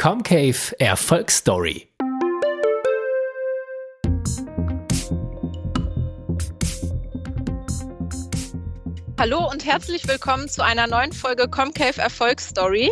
Comcave Erfolgsstory. Hallo und herzlich willkommen zu einer neuen Folge Comcave Erfolgsstory.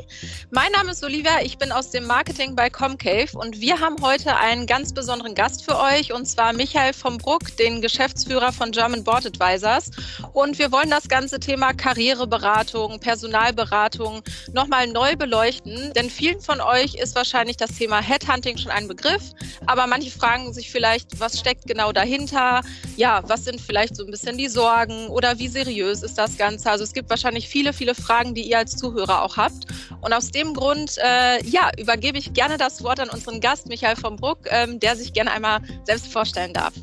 Mein Name ist Olivia, ich bin aus dem Marketing bei Comcave und wir haben heute einen ganz besonderen Gast für euch und zwar Michael vom Bruck, den Geschäftsführer von German Board Advisors. Und wir wollen das ganze Thema Karriereberatung, Personalberatung nochmal neu beleuchten, denn vielen von euch ist wahrscheinlich das Thema Headhunting schon ein Begriff, aber manche fragen sich vielleicht, was steckt genau dahinter? Ja, was sind vielleicht so ein bisschen die Sorgen oder wie seriös ist das Ganze? Also es gibt wahrscheinlich viele, viele Fragen, die ihr als Zuhörer auch habt. Und aus dem Grund, äh, ja, übergebe ich gerne das Wort an unseren Gast, Michael von Bruck, ähm, der sich gerne einmal selbst vorstellen darf.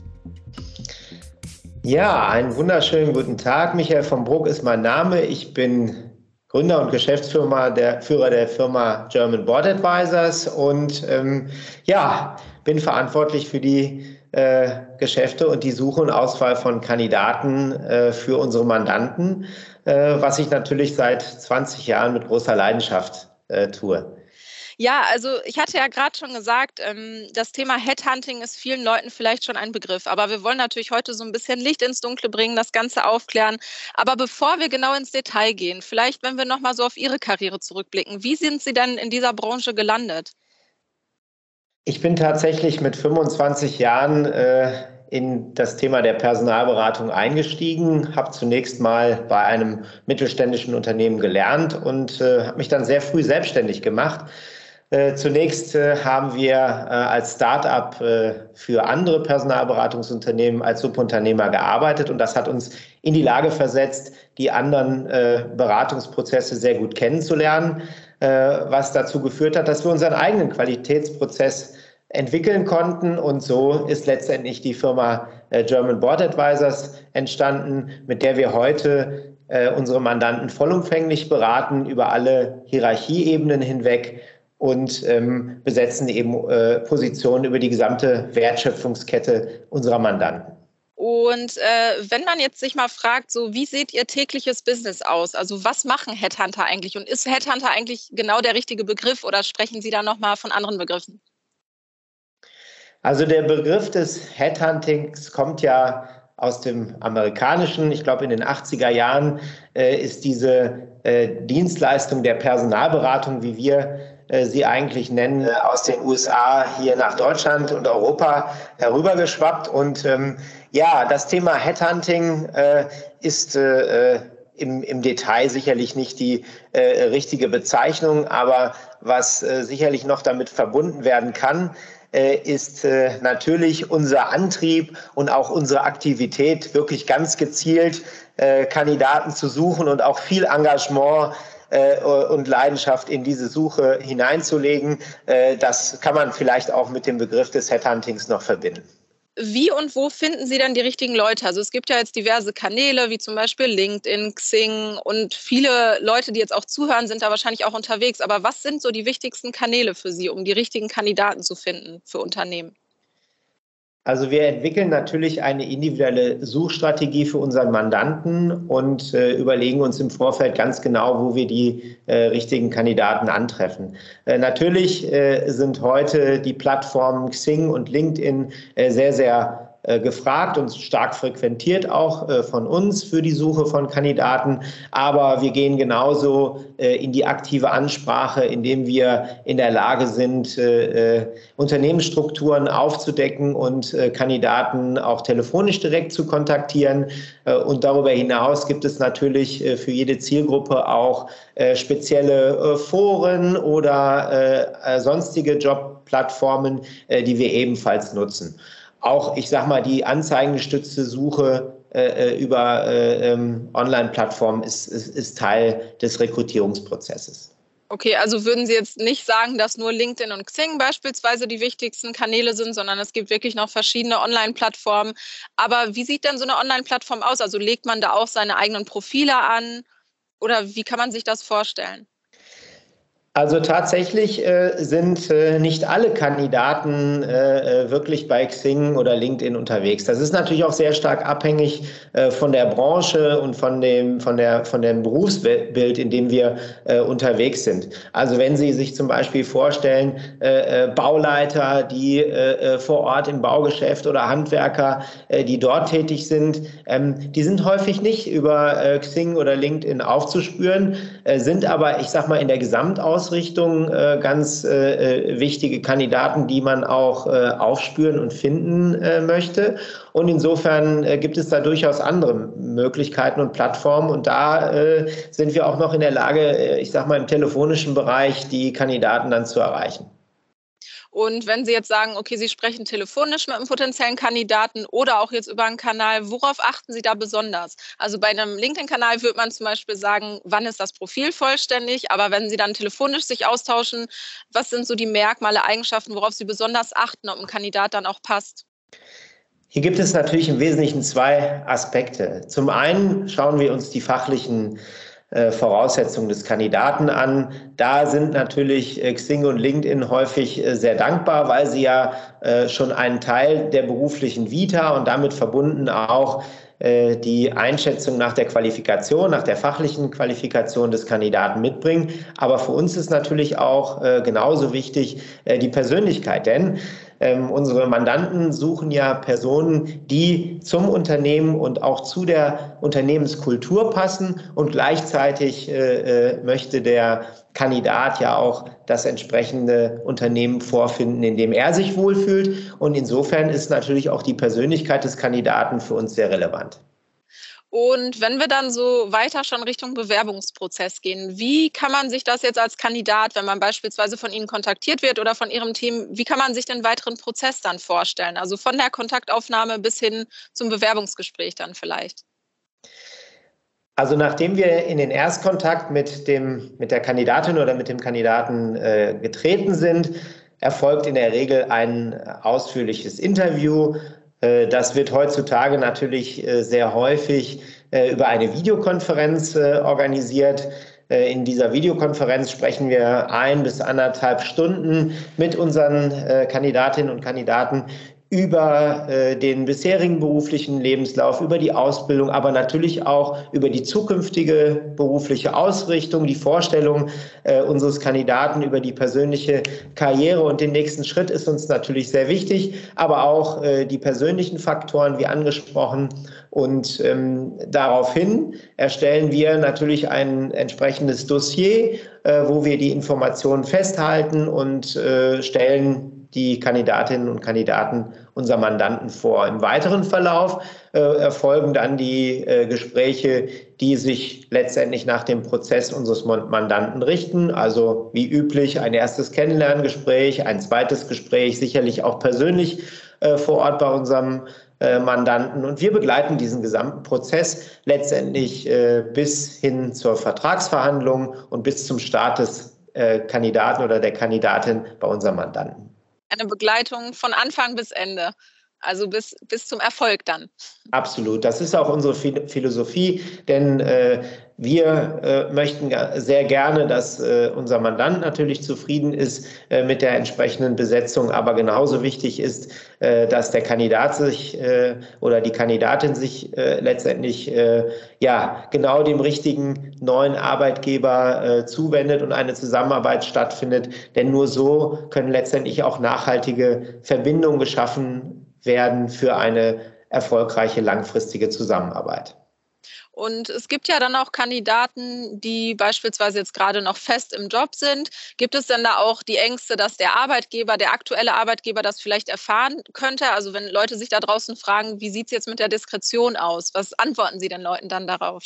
Ja, einen wunderschönen guten Tag. Michael von Bruck ist mein Name. Ich bin Gründer und Geschäftsführer der, Führer der Firma German Board Advisors und ähm, ja, bin verantwortlich für die äh, Geschäfte und die Suche und Auswahl von Kandidaten äh, für unsere Mandanten, äh, was ich natürlich seit 20 Jahren mit großer Leidenschaft äh, tue. Ja, also ich hatte ja gerade schon gesagt, ähm, das Thema Headhunting ist vielen Leuten vielleicht schon ein Begriff, aber wir wollen natürlich heute so ein bisschen Licht ins Dunkle bringen, das Ganze aufklären. Aber bevor wir genau ins Detail gehen, vielleicht, wenn wir nochmal so auf Ihre Karriere zurückblicken, wie sind Sie denn in dieser Branche gelandet? Ich bin tatsächlich mit 25 Jahren äh, in das Thema der Personalberatung eingestiegen, habe zunächst mal bei einem mittelständischen Unternehmen gelernt und äh, habe mich dann sehr früh selbstständig gemacht. Äh, zunächst äh, haben wir äh, als Start-up äh, für andere Personalberatungsunternehmen als Subunternehmer gearbeitet und das hat uns in die Lage versetzt, die anderen Beratungsprozesse sehr gut kennenzulernen. Äh, was dazu geführt hat, dass wir unseren eigenen Qualitätsprozess entwickeln konnten. Und so ist letztendlich die Firma äh, German Board Advisors entstanden, mit der wir heute äh, unsere Mandanten vollumfänglich beraten über alle Hierarchieebenen hinweg und ähm, besetzen eben Positionen über die gesamte Wertschöpfungskette unserer Mandanten. Und äh, wenn man jetzt sich mal fragt, so wie sieht Ihr tägliches Business aus? Also was machen Headhunter eigentlich? Und ist Headhunter eigentlich genau der richtige Begriff oder sprechen Sie da nochmal von anderen Begriffen? Also der Begriff des Headhuntings kommt ja aus dem amerikanischen. Ich glaube, in den 80er Jahren äh, ist diese äh, Dienstleistung der Personalberatung, wie wir äh, sie eigentlich nennen, äh, aus den USA hier nach Deutschland und Europa herübergeschwappt. Und ähm, ja, das Thema Headhunting äh, ist äh, im, im Detail sicherlich nicht die äh, richtige Bezeichnung, aber was äh, sicherlich noch damit verbunden werden kann, äh, ist äh, natürlich unser Antrieb und auch unsere Aktivität, wirklich ganz gezielt äh, Kandidaten zu suchen und auch viel Engagement äh, und Leidenschaft in diese Suche hineinzulegen. Äh, das kann man vielleicht auch mit dem Begriff des Headhuntings noch verbinden. Wie und wo finden Sie dann die richtigen Leute? Also es gibt ja jetzt diverse Kanäle, wie zum Beispiel LinkedIn, Xing und viele Leute, die jetzt auch zuhören, sind da wahrscheinlich auch unterwegs. Aber was sind so die wichtigsten Kanäle für Sie, um die richtigen Kandidaten zu finden für Unternehmen? Also wir entwickeln natürlich eine individuelle Suchstrategie für unseren Mandanten und äh, überlegen uns im Vorfeld ganz genau, wo wir die äh, richtigen Kandidaten antreffen. Äh, natürlich äh, sind heute die Plattformen Xing und LinkedIn äh, sehr, sehr gefragt und stark frequentiert auch äh, von uns für die Suche von Kandidaten. Aber wir gehen genauso äh, in die aktive Ansprache, indem wir in der Lage sind, Unternehmensstrukturen aufzudecken und Kandidaten auch telefonisch direkt zu kontaktieren. Und darüber hinaus gibt es natürlich für jede Zielgruppe auch spezielle Foren oder sonstige Jobplattformen, die wir ebenfalls nutzen auch, ich sag mal, die anzeigengestützte Suche äh, äh, über äh, ähm, Online-Plattformen ist, ist, ist Teil des Rekrutierungsprozesses. Okay, also würden Sie jetzt nicht sagen, dass nur LinkedIn und Xing beispielsweise die wichtigsten Kanäle sind, sondern es gibt wirklich noch verschiedene Online-Plattformen. Aber wie sieht denn so eine Online-Plattform aus? Also legt man da auch seine eigenen Profile an oder wie kann man sich das vorstellen? Also tatsächlich äh, sind äh, nicht alle Kandidaten äh, äh, wirklich bei Xing oder LinkedIn unterwegs. Das ist natürlich auch sehr stark abhängig äh, von der Branche und von dem, von der, von dem Berufsbild, in dem wir äh, unterwegs sind. Also wenn Sie sich zum Beispiel vorstellen, Bauleiter, die vor Ort im Baugeschäft oder Handwerker, die dort tätig sind, ähm, die sind häufig nicht über Xing oder LinkedIn aufzuspüren, sind aber, ich sag mal, in der Gesamtauswahl Ausrichtung äh, ganz äh, äh, wichtige Kandidaten, die man auch aufspüren und finden möchte. Und insofern gibt es da durchaus andere Möglichkeiten und Plattformen. Und da sind wir auch noch in der Lage, ich sage mal im telefonischen Bereich, die Kandidaten dann zu erreichen. Und wenn Sie jetzt sagen, okay, Sie sprechen telefonisch mit einem potenziellen Kandidaten oder auch jetzt über einen Kanal, worauf achten Sie da besonders? Also bei einem LinkedIn-Kanal würde man zum Beispiel sagen, wann ist das Profil vollständig? Aber wenn Sie dann telefonisch sich austauschen, was sind so die Merkmale, Eigenschaften, worauf Sie besonders achten, ob ein Kandidat dann auch passt? Hier gibt es natürlich im Wesentlichen zwei Aspekte. Zum einen schauen wir uns die fachlichen äh, Voraussetzungen des Kandidaten an. Da sind natürlich äh, Xing und LinkedIn häufig äh, sehr dankbar, weil sie ja schon einen Teil der beruflichen Vita und damit verbunden auch die Einschätzung nach der Qualifikation, nach der fachlichen Qualifikation des Kandidaten mitbringen. Aber für uns ist natürlich auch genauso wichtig die Persönlichkeit, denn ähm, unsere Mandanten suchen ja Personen, die zum Unternehmen und auch zu der Unternehmenskultur passen und gleichzeitig äh, äh, möchte der Kandidat ja auch das entsprechende Unternehmen vorfinden, in dem er sich wohlfühlt. Und insofern ist natürlich auch die Persönlichkeit des Kandidaten für uns sehr relevant. Und wenn wir dann so weiter schon Richtung Bewerbungsprozess gehen, wie kann man sich das jetzt als Kandidat, wenn man beispielsweise von Ihnen kontaktiert wird oder von Ihrem Team, wie kann man sich den weiteren Prozess dann vorstellen? Also von der Kontaktaufnahme bis hin zum Bewerbungsgespräch dann vielleicht. Also nachdem wir in den Erstkontakt mit, dem, mit der Kandidatin oder mit dem Kandidaten äh, getreten sind, erfolgt in der Regel ein ausführliches Interview äh, das wird heutzutage natürlich äh, sehr häufig äh, über eine Videokonferenz organisiert. In dieser Videokonferenz sprechen wir ein bis anderthalb Stunden mit unseren Kandidatinnen und Kandidaten über äh, den bisherigen beruflichen Lebenslauf, über die Ausbildung, aber natürlich auch über die zukünftige berufliche Ausrichtung, die Vorstellung äh, unseres Kandidaten über die persönliche Karriere und den nächsten Schritt ist uns natürlich sehr wichtig, aber auch äh, die persönlichen Faktoren, wie angesprochen. Und ähm, daraufhin erstellen wir natürlich ein entsprechendes Dossier, äh, wo wir die Informationen festhalten und äh, stellen die Kandidatinnen und Kandidaten unser Mandanten vor. Im weiteren Verlauf äh, erfolgen dann die äh, Gespräche, die sich letztendlich nach dem Prozess unseres Mandanten richten. Also wie üblich ein erstes Kennenlerngespräch, ein zweites Gespräch, sicherlich auch persönlich äh, vor Ort bei unserem äh, Mandanten. Und wir begleiten diesen gesamten Prozess letztendlich äh, bis hin zur Vertragsverhandlung und bis zum Start des äh, Kandidaten oder der Kandidatin bei unserem Mandanten eine Begleitung von Anfang bis Ende. Also bis, bis zum Erfolg dann. Absolut. Das ist auch unsere Philosophie, denn äh, wir äh, möchten sehr gerne, dass äh, unser Mandant natürlich zufrieden ist äh, mit der entsprechenden Besetzung, aber genauso wichtig ist, äh, dass der Kandidat sich äh, oder die Kandidatin sich letztendlich ja genau dem richtigen neuen Arbeitgeber zuwendet und eine Zusammenarbeit stattfindet. Denn nur so können letztendlich auch nachhaltige Verbindungen geschaffen werden für eine erfolgreiche langfristige Zusammenarbeit. Und es gibt ja dann auch Kandidaten, die beispielsweise jetzt gerade noch fest im Job sind. Gibt es denn da auch die Ängste, dass der Arbeitgeber, der aktuelle Arbeitgeber das vielleicht erfahren könnte? Also wenn Leute sich da draußen fragen, wie sieht es jetzt mit der Diskretion aus? Was antworten Sie den Leuten dann darauf?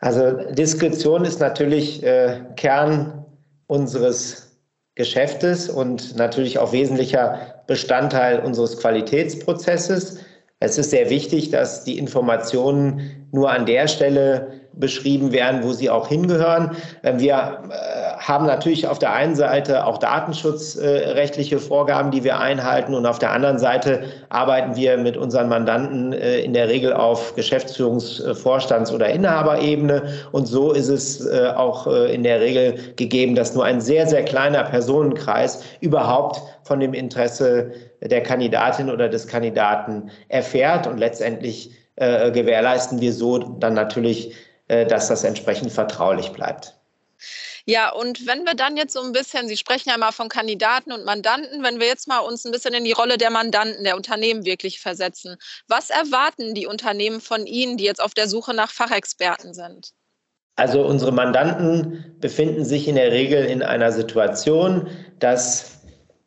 Also Diskretion ist natürlich äh, Kern unseres Geschäftes und natürlich auch wesentlicher Bestandteil unseres Qualitätsprozesses. Es ist sehr wichtig, dass die Informationen nur an der Stelle beschrieben werden, wo sie auch hingehören. Wir äh, haben natürlich auf der einen Seite auch datenschutzrechtliche Vorgaben, die wir einhalten. Und auf der anderen Seite arbeiten wir mit unseren Mandanten äh, in der Regel auf Geschäftsführungs-, Vorstands- oder Inhaberebene. Und so ist es äh, auch äh, in der Regel gegeben, dass nur ein sehr, sehr kleiner Personenkreis überhaupt von dem Interesse der Kandidatin oder des Kandidaten erfährt. Und letztendlich gewährleisten wir so dann natürlich, dass das entsprechend vertraulich bleibt. Ja, und wenn wir dann jetzt so ein bisschen, Sie sprechen ja mal von Kandidaten und Mandanten, wenn wir jetzt mal uns ein bisschen in die Rolle der Mandanten, der Unternehmen wirklich versetzen, was erwarten die Unternehmen von Ihnen, die jetzt auf der Suche nach Fachexperten sind? Also unsere Mandanten befinden sich in der Regel in einer Situation, dass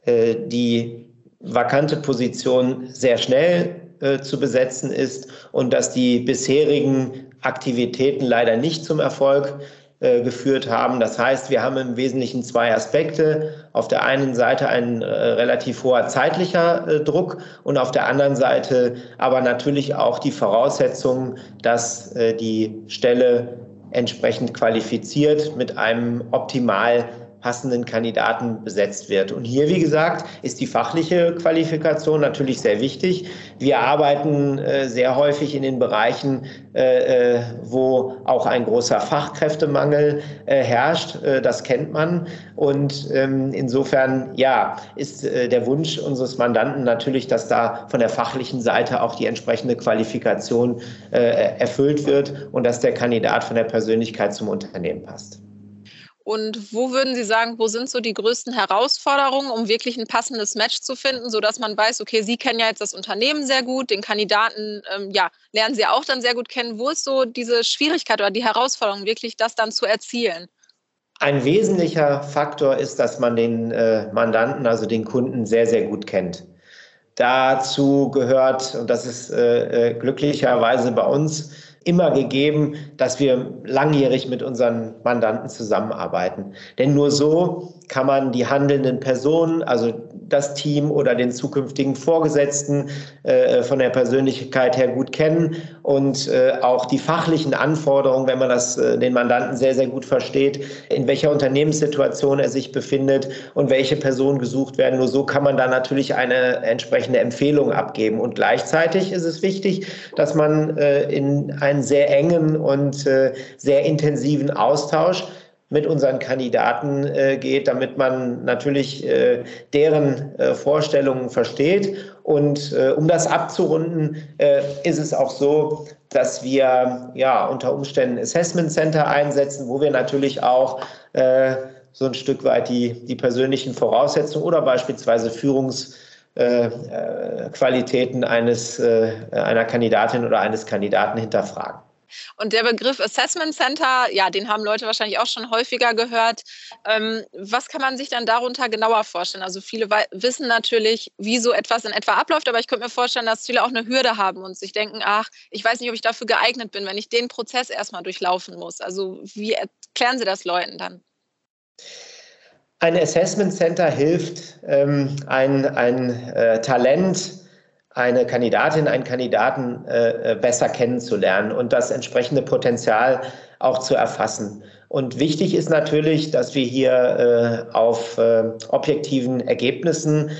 äh, die vakante Position sehr schnell äh, zu besetzen ist und dass die bisherigen Aktivitäten leider nicht zum Erfolg äh, geführt haben. Das heißt, wir haben im Wesentlichen zwei Aspekte. Auf der einen Seite ein äh, relativ hoher zeitlicher Druck und auf der anderen Seite aber natürlich auch die Voraussetzung, dass die Stelle entsprechend qualifiziert mit einem optimal passenden Kandidaten besetzt wird. Und hier, wie gesagt, ist die fachliche Qualifikation natürlich sehr wichtig. Wir arbeiten äh, sehr häufig in den Bereichen, äh, äh wo auch ein großer Fachkräftemangel äh, herrscht. Äh, das kennt man. Und ähm, insofern, ja, ist äh, der Wunsch unseres Mandanten natürlich, dass da von der fachlichen Seite auch die entsprechende Qualifikation erfüllt wird und dass der Kandidat von der Persönlichkeit zum Unternehmen passt. Und wo würden Sie sagen, wo sind so die größten Herausforderungen, um wirklich ein passendes Match zu finden, sodass man weiß, okay, Sie kennen ja jetzt das Unternehmen sehr gut, den Kandidaten ähm, ja, lernen Sie auch dann sehr gut kennen. Wo ist so diese Schwierigkeit oder die Herausforderung, wirklich das dann zu erzielen? Ein wesentlicher Faktor ist, dass man den äh, Mandanten, also den Kunden, sehr, sehr gut kennt. Dazu gehört, und das ist äh, äh glücklicherweise bei uns immer gegeben, dass wir langjährig mit unseren Mandanten zusammenarbeiten. Denn nur so kann man die handelnden Personen, also das Team oder den zukünftigen Vorgesetzten äh, von der Persönlichkeit her gut kennen und äh, auch die fachlichen Anforderungen, wenn man das äh, den Mandanten sehr, sehr gut versteht, in welcher Unternehmenssituation er sich befindet und welche Personen gesucht werden. Nur so kann man da natürlich eine entsprechende Empfehlung abgeben. Und gleichzeitig ist es wichtig, dass man äh, in einen sehr engen und äh, sehr intensiven Austausch mit unseren Kandidaten äh, geht, damit man natürlich äh, deren äh, Vorstellungen versteht. Und äh, um das abzurunden, äh, ist es auch so, dass wir ja unter Umständen Assessment Center einsetzen, wo wir natürlich auch äh, so ein Stück weit die, die persönlichen Voraussetzungen oder beispielsweise Führungsqualitäten eines, einer Kandidatin oder eines Kandidaten hinterfragen. Und der Begriff Assessment Center, ja, den haben Leute wahrscheinlich auch schon häufiger gehört. Ähm, was kann man sich dann darunter genauer vorstellen? Also viele wissen natürlich, wie so etwas in etwa abläuft, aber ich könnte mir vorstellen, dass viele auch eine Hürde haben und sich denken, ach, ich weiß nicht, ob ich dafür geeignet bin, wenn ich den Prozess erstmal durchlaufen muss. Also wie erklären Sie das Leuten dann? Ein Assessment Center hilft, ähm, ein, ein äh, Talent, eine Kandidatin, einen Kandidaten äh, äh, besser kennenzulernen und das entsprechende Potenzial auch zu erfassen. Und wichtig ist natürlich, dass wir hier äh, auf äh, objektiven Ergebnissen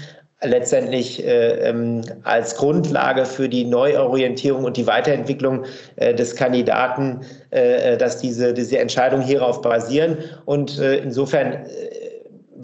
letztendlich äh, ähm, als Grundlage für die Neuorientierung und die Weiterentwicklung äh, des Kandidaten, äh, dass diese, diese Entscheidungen hierauf basieren. Und äh, insofern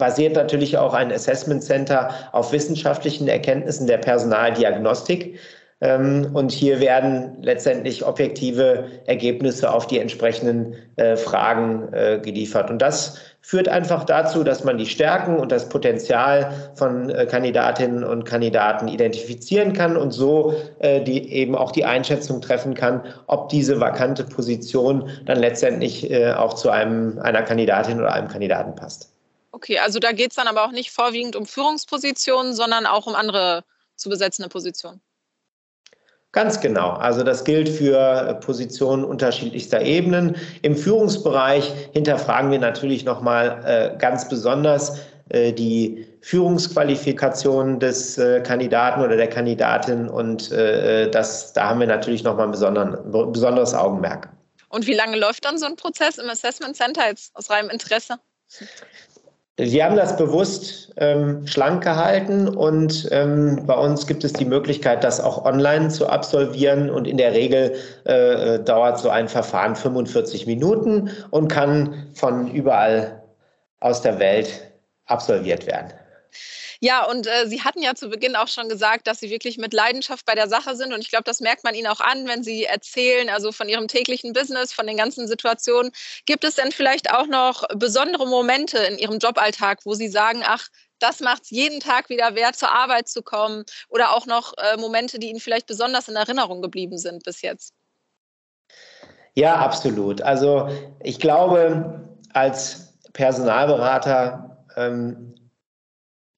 basiert natürlich auch ein Assessment Center auf wissenschaftlichen Erkenntnissen der Personaldiagnostik. Ähm, und hier werden letztendlich objektive Ergebnisse auf die entsprechenden äh, Fragen äh, geliefert. Und das führt einfach dazu, dass man die Stärken und das Potenzial von äh, Kandidatinnen und Kandidaten identifizieren kann und so die, eben auch die Einschätzung treffen kann, ob diese vakante Position dann letztendlich auch zu einem, einer Kandidatin oder einem Kandidaten passt. Okay, also da geht es dann aber auch nicht vorwiegend um Führungspositionen, sondern auch um andere zu besetzende Positionen. Ganz genau. Also das gilt für Positionen unterschiedlichster Ebenen. Im Führungsbereich hinterfragen wir natürlich nochmal äh, ganz besonders äh, die Führungsqualifikation des äh, Kandidaten oder der Kandidatin und äh, das, da haben wir natürlich nochmal ein besonderes Augenmerk. Und wie lange läuft dann so ein Prozess im Assessment Center jetzt aus reinem Interesse? Wir haben das bewusst ähm, schlank gehalten und ähm, bei uns gibt es die Möglichkeit, das auch online zu absolvieren und in der Regel äh, dauert so ein Verfahren 45 Minuten und kann von überall aus der Welt absolviert werden. Ja, und äh, Sie hatten ja zu Beginn auch schon gesagt, dass Sie wirklich mit Leidenschaft bei der Sache sind. Und ich glaube, das merkt man Ihnen auch an, wenn Sie erzählen, also von Ihrem täglichen Business, von den ganzen Situationen. Gibt es denn vielleicht auch noch besondere Momente in Ihrem Joballtag, wo Sie sagen, ach, das macht es jeden Tag wieder wert, zur Arbeit zu kommen? Oder auch noch äh, Momente, die Ihnen vielleicht besonders in Erinnerung geblieben sind bis jetzt? Ja, absolut. Also ich glaube, als Personalberater ähm,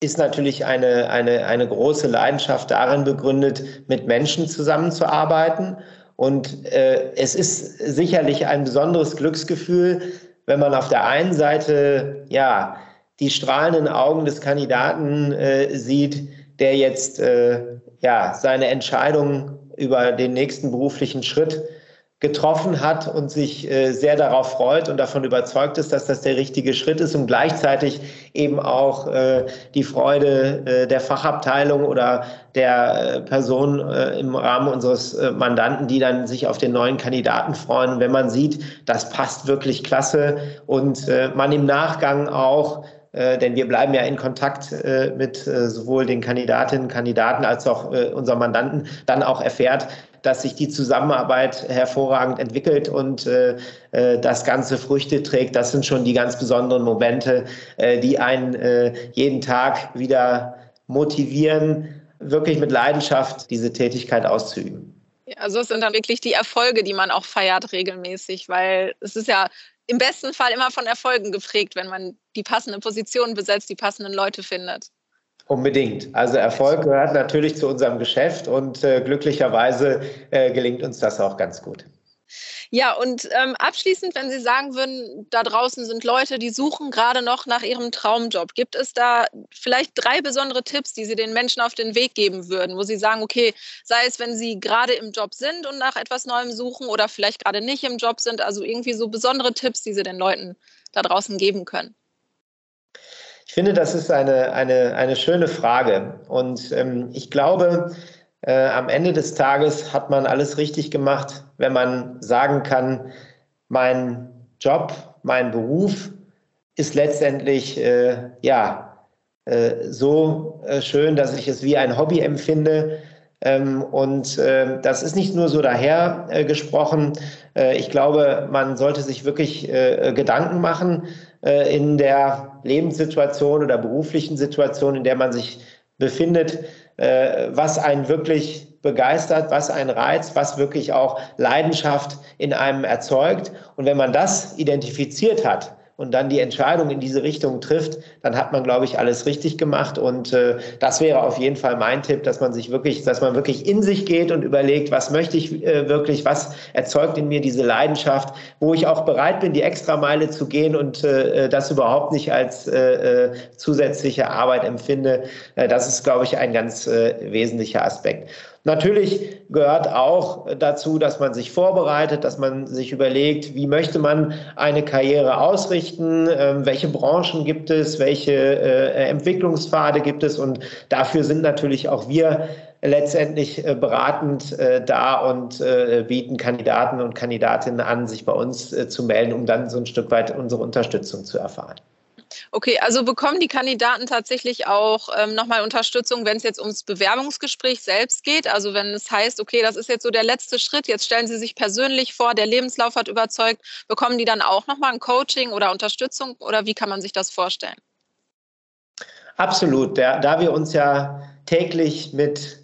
ist natürlich eine, eine, eine große Leidenschaft darin begründet, mit Menschen zusammenzuarbeiten. Und äh, es ist sicherlich ein besonderes Glücksgefühl, wenn man auf der einen Seite ja die strahlenden Augen des Kandidaten äh, sieht, der jetzt äh, ja seine Entscheidung über den nächsten beruflichen Schritt getroffen hat und sich äh, sehr darauf freut und davon überzeugt ist, dass das der richtige Schritt ist und gleichzeitig eben auch äh, die Freude äh, der Fachabteilung oder der Person im Rahmen unseres Mandanten, die dann sich auf den neuen Kandidaten freuen. wenn man sieht, das passt wirklich klasse und man im Nachgang auch denn wir bleiben ja in Kontakt mit sowohl den Kandidatinnen, Kandidaten als auch unserem Mandanten, dann auch erfährt, dass sich die Zusammenarbeit hervorragend entwickelt und äh, äh, das Ganze Früchte trägt. Das sind schon die ganz besonderen Momente, äh, die einen äh, jeden Tag wieder motivieren, wirklich mit Leidenschaft diese Tätigkeit auszuüben. Also es sind dann wirklich die Erfolge, die man auch feiert regelmäßig, weil es ist ja im besten Fall immer von Erfolgen geprägt, wenn man die passende Position besetzt, die passenden Leute findet. Unbedingt. Also Erfolg gehört natürlich zu unserem Geschäft und äh, glücklicherweise äh, gelingt uns das auch ganz gut. Ja, und ähm, abschließend, wenn Sie sagen würden, da draußen sind Leute, die suchen gerade noch nach ihrem Traumjob. Gibt es da vielleicht drei besondere Tipps, die Sie den Menschen auf den Weg geben würden, wo Sie sagen, okay, sei es, wenn Sie gerade im Job sind und nach etwas Neuem suchen oder vielleicht gerade nicht im Job sind, also irgendwie so besondere Tipps, die Sie den Leuten da draußen geben können? Ich finde, das ist eine, eine, eine schöne Frage. Und ähm, ich glaube, äh, am Ende des Tages hat man alles richtig gemacht, wenn man sagen kann, mein Job, mein Beruf ist letztendlich äh, ja äh, so äh, schön, dass ich es wie ein Hobby empfinde. Ähm, und äh, das ist nicht nur so daher äh, gesprochen. ich glaube, man sollte sich wirklich Gedanken machen, äh, in der Lebenssituation oder beruflichen Situation, in der man sich befindet, äh, was einen wirklich begeistert, was einen reizt, was wirklich auch Leidenschaft in einem erzeugt. Und wenn man das identifiziert hat, und dann die Entscheidung in diese Richtung trifft, dann hat man, glaube ich, alles richtig gemacht. Und äh, das wäre auf jeden Fall mein Tipp, dass man sich wirklich, dass man wirklich in sich geht und überlegt, was möchte ich äh, wirklich, was erzeugt in mir diese Leidenschaft, wo ich auch bereit bin, die Extrameile zu gehen und äh, das überhaupt nicht als äh, äh, zusätzliche Arbeit empfinde. Äh, das ist, glaube ich, ein ganz wesentlicher Aspekt. Natürlich gehört auch dazu, dass man sich vorbereitet, dass man sich überlegt, wie möchte man eine Karriere ausrichten, ähm, welche Branchen gibt es, welche äh, Entwicklungspfade gibt es und dafür sind natürlich auch wir letztendlich äh, beratend äh, da und bieten Kandidaten und Kandidatinnen an, sich bei uns zu melden, um dann so ein Stück weit unsere Unterstützung zu erfahren. Okay, also bekommen die Kandidaten tatsächlich auch ähm, nochmal Unterstützung, wenn es jetzt ums Bewerbungsgespräch selbst geht? Also wenn es heißt, okay, das ist jetzt so der letzte Schritt, jetzt stellen Sie sich persönlich vor, der Lebenslauf hat überzeugt, bekommen die dann auch nochmal ein Coaching oder Unterstützung oder wie kann man sich das vorstellen? Absolut, da, da wir uns ja täglich mit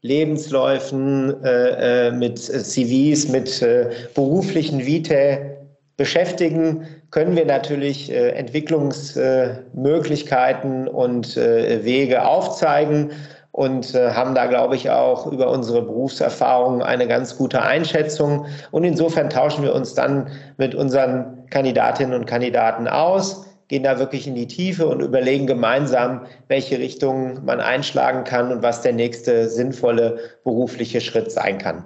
Lebensläufen, äh, äh mit CVs, mit äh, beruflichen Vitae beschäftigen, können wir natürlich äh, Entwicklungsmöglichkeiten und äh, Wege aufzeigen und äh, haben da, glaube ich, auch über unsere Berufserfahrung eine ganz gute Einschätzung. Und insofern tauschen wir uns dann mit unseren Kandidatinnen und Kandidaten aus, gehen da wirklich in die Tiefe und überlegen gemeinsam, welche Richtung man einschlagen kann und was der nächste sinnvolle berufliche Schritt sein kann.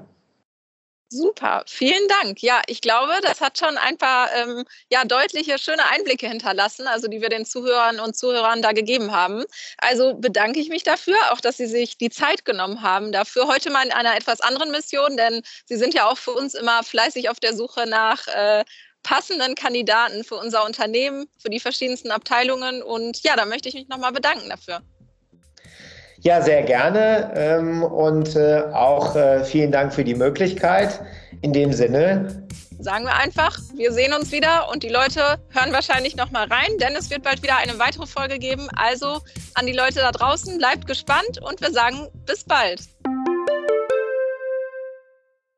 Super, vielen Dank. Ja, ich glaube, das hat schon ein paar ähm, ja, deutliche, schöne Einblicke hinterlassen, also die wir den Zuhörern und Zuhörern da gegeben haben. Also bedanke ich mich dafür, auch dass Sie sich die Zeit genommen haben dafür. Heute mal in einer etwas anderen Mission, denn Sie sind ja auch für uns immer fleißig auf der Suche nach äh, passenden Kandidaten für unser Unternehmen, für die verschiedensten Abteilungen. Und ja, da möchte ich mich nochmal bedanken dafür. Ja, sehr gerne ähm, und äh, auch äh, vielen Dank für die Möglichkeit. In dem Sinne. Sagen wir einfach, wir sehen uns wieder und die Leute hören wahrscheinlich noch mal rein, denn es wird bald wieder eine weitere Folge geben. Also an die Leute da draußen, bleibt gespannt und wir sagen bis bald.